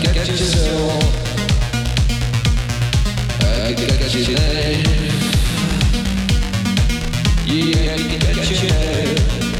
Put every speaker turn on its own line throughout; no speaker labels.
could get you so. I could get you uh, there. Yeah, I get you.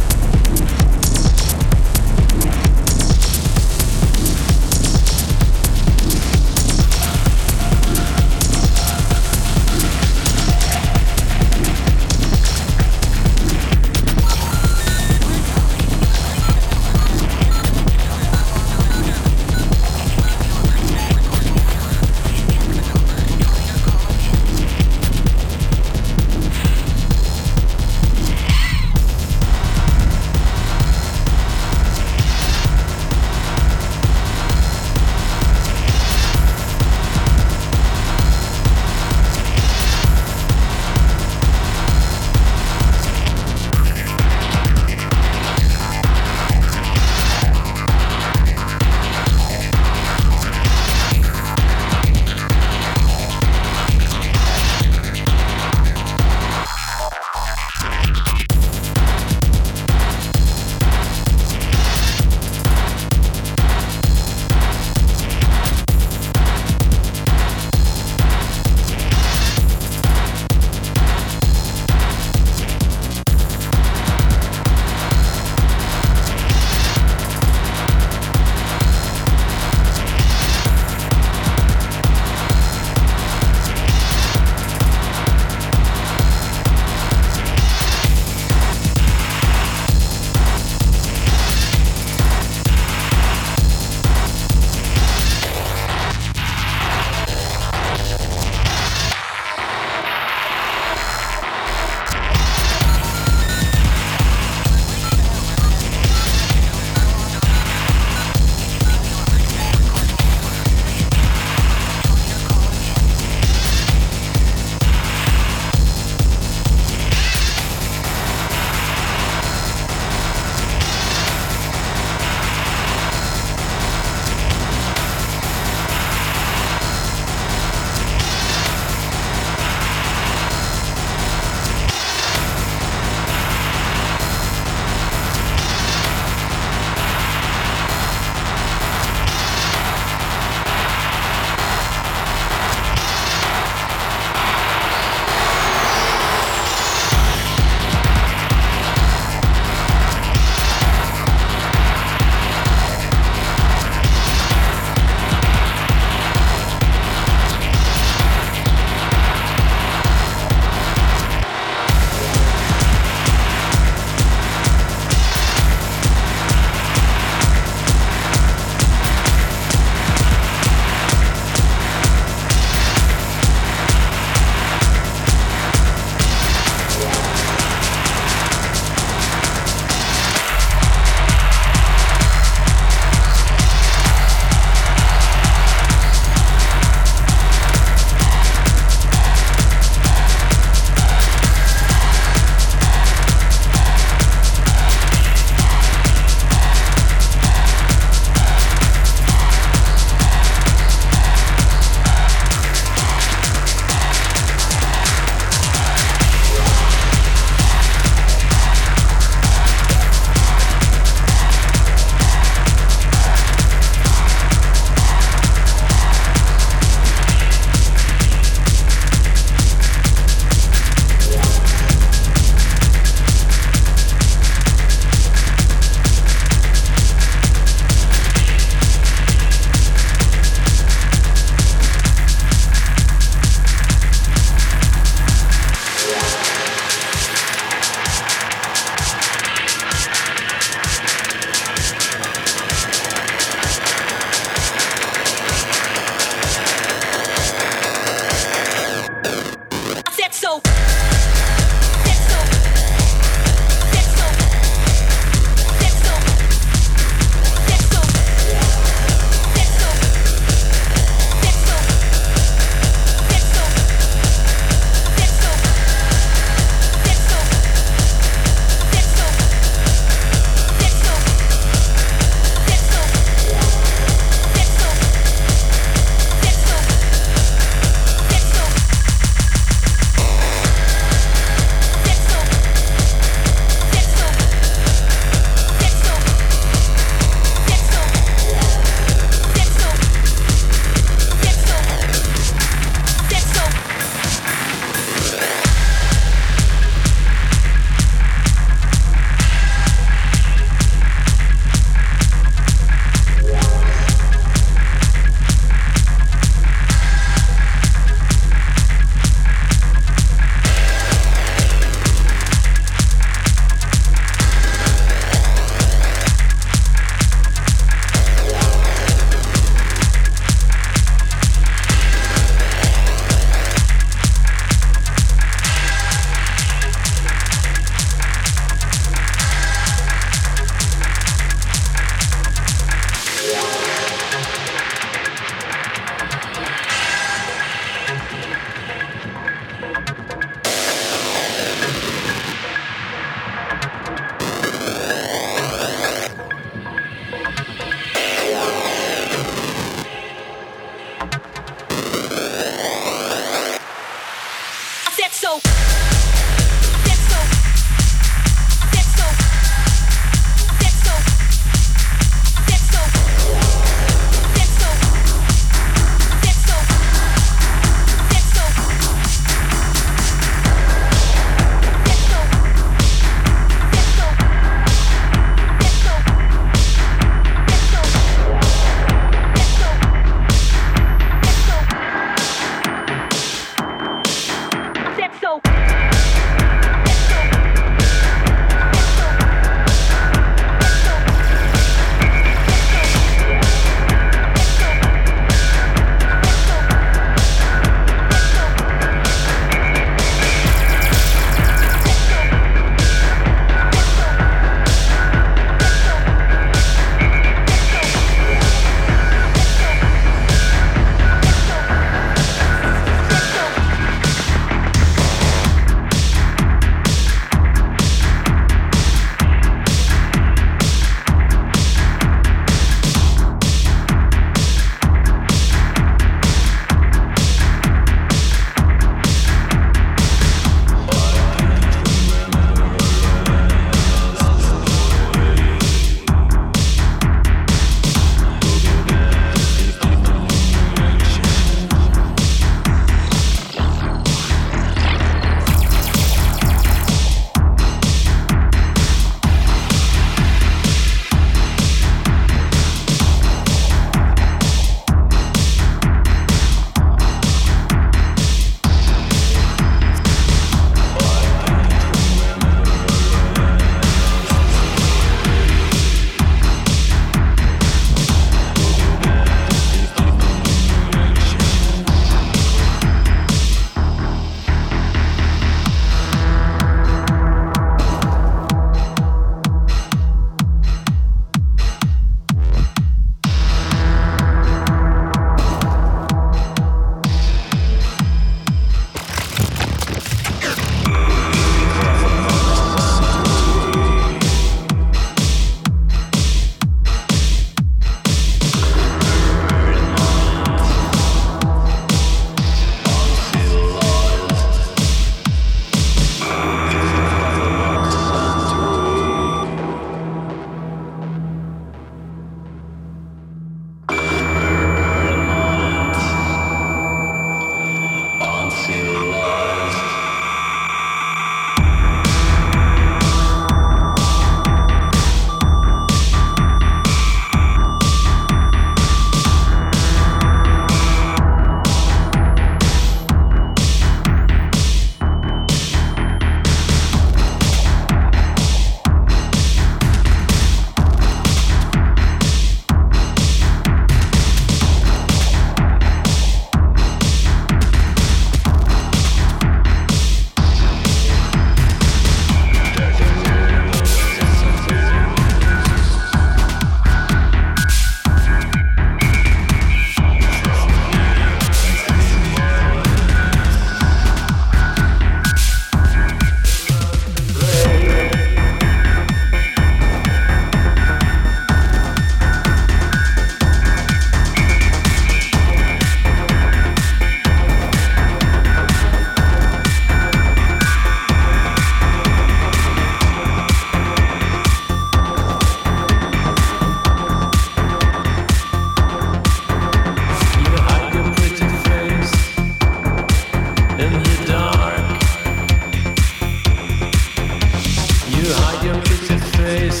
face.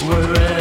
Wherever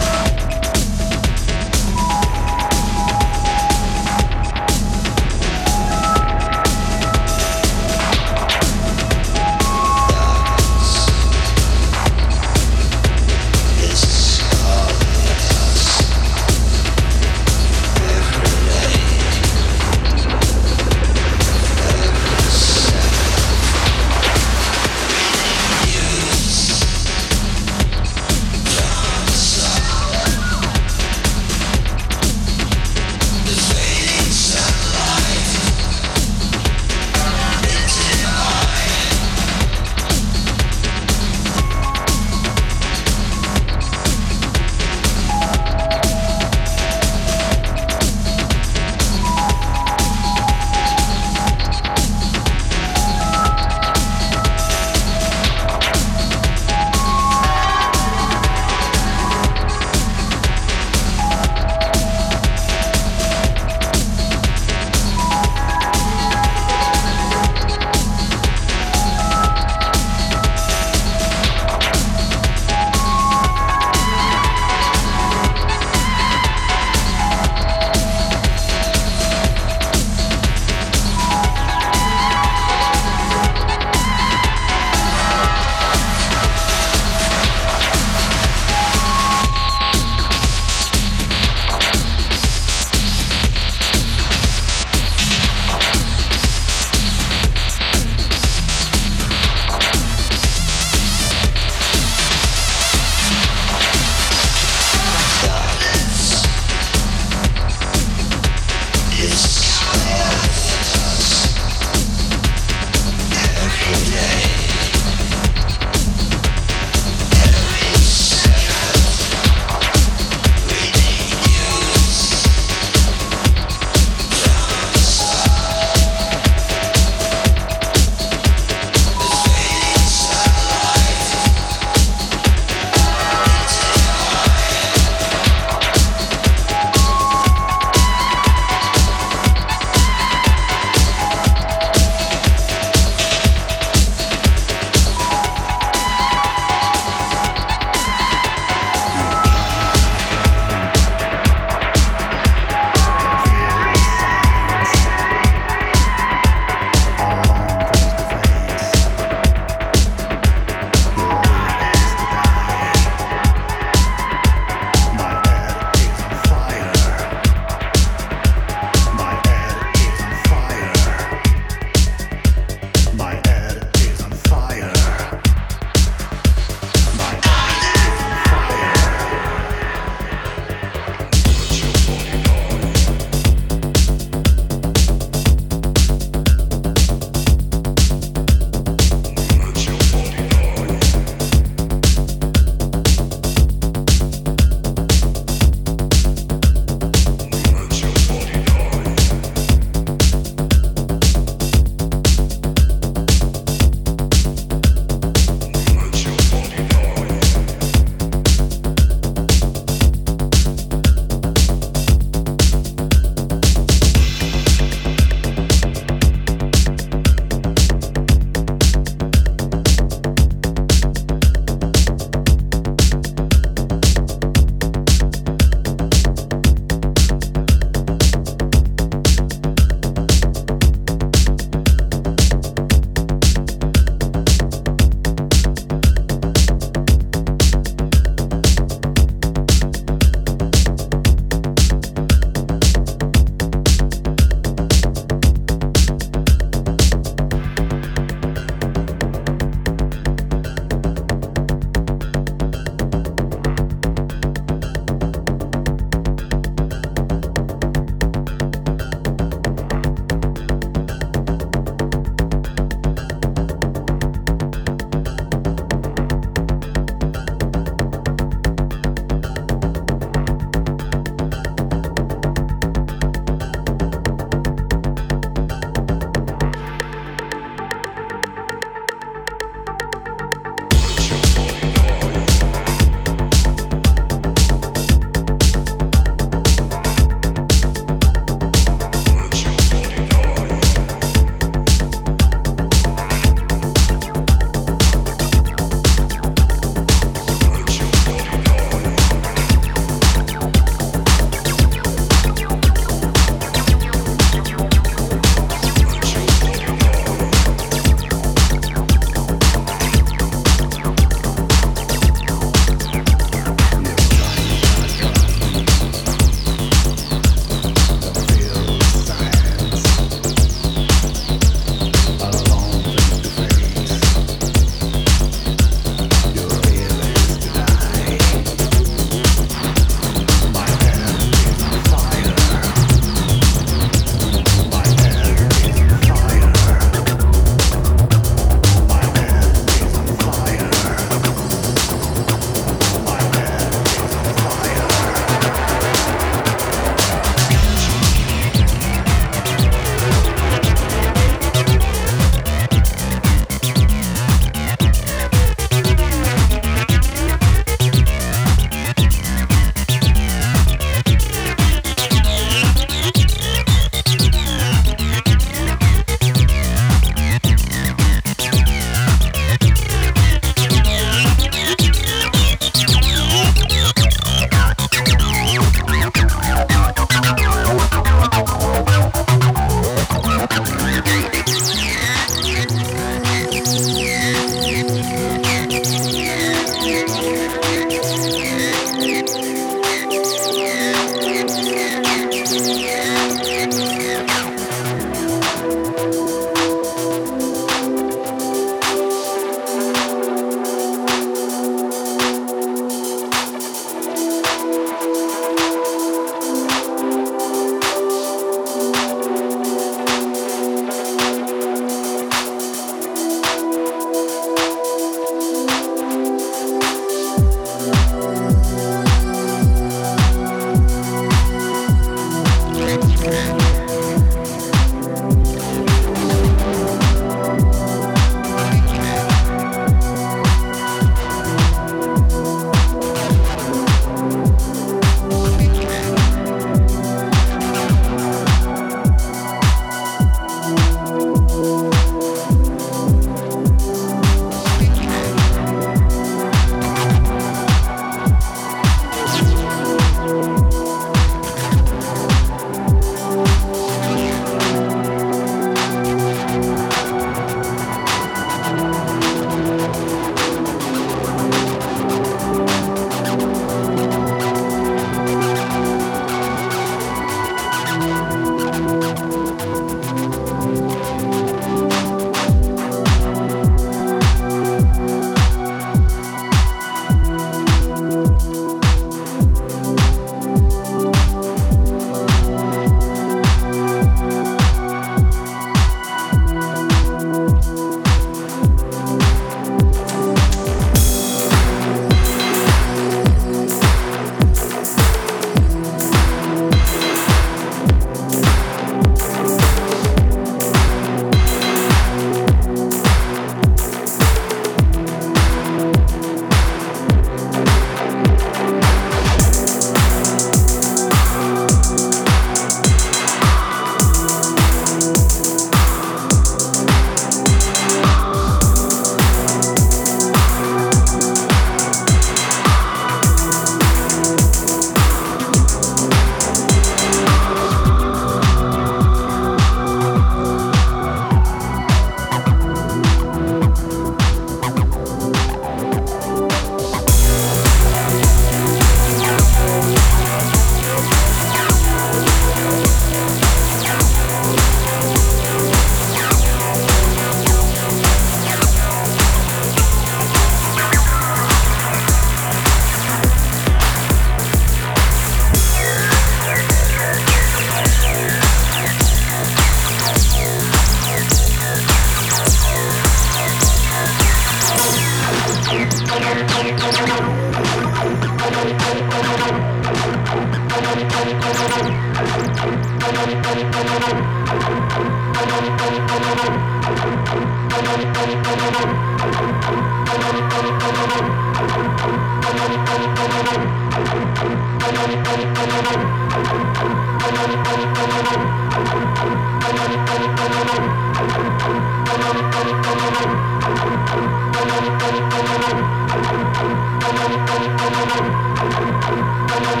I'm gonna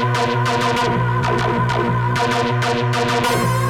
go.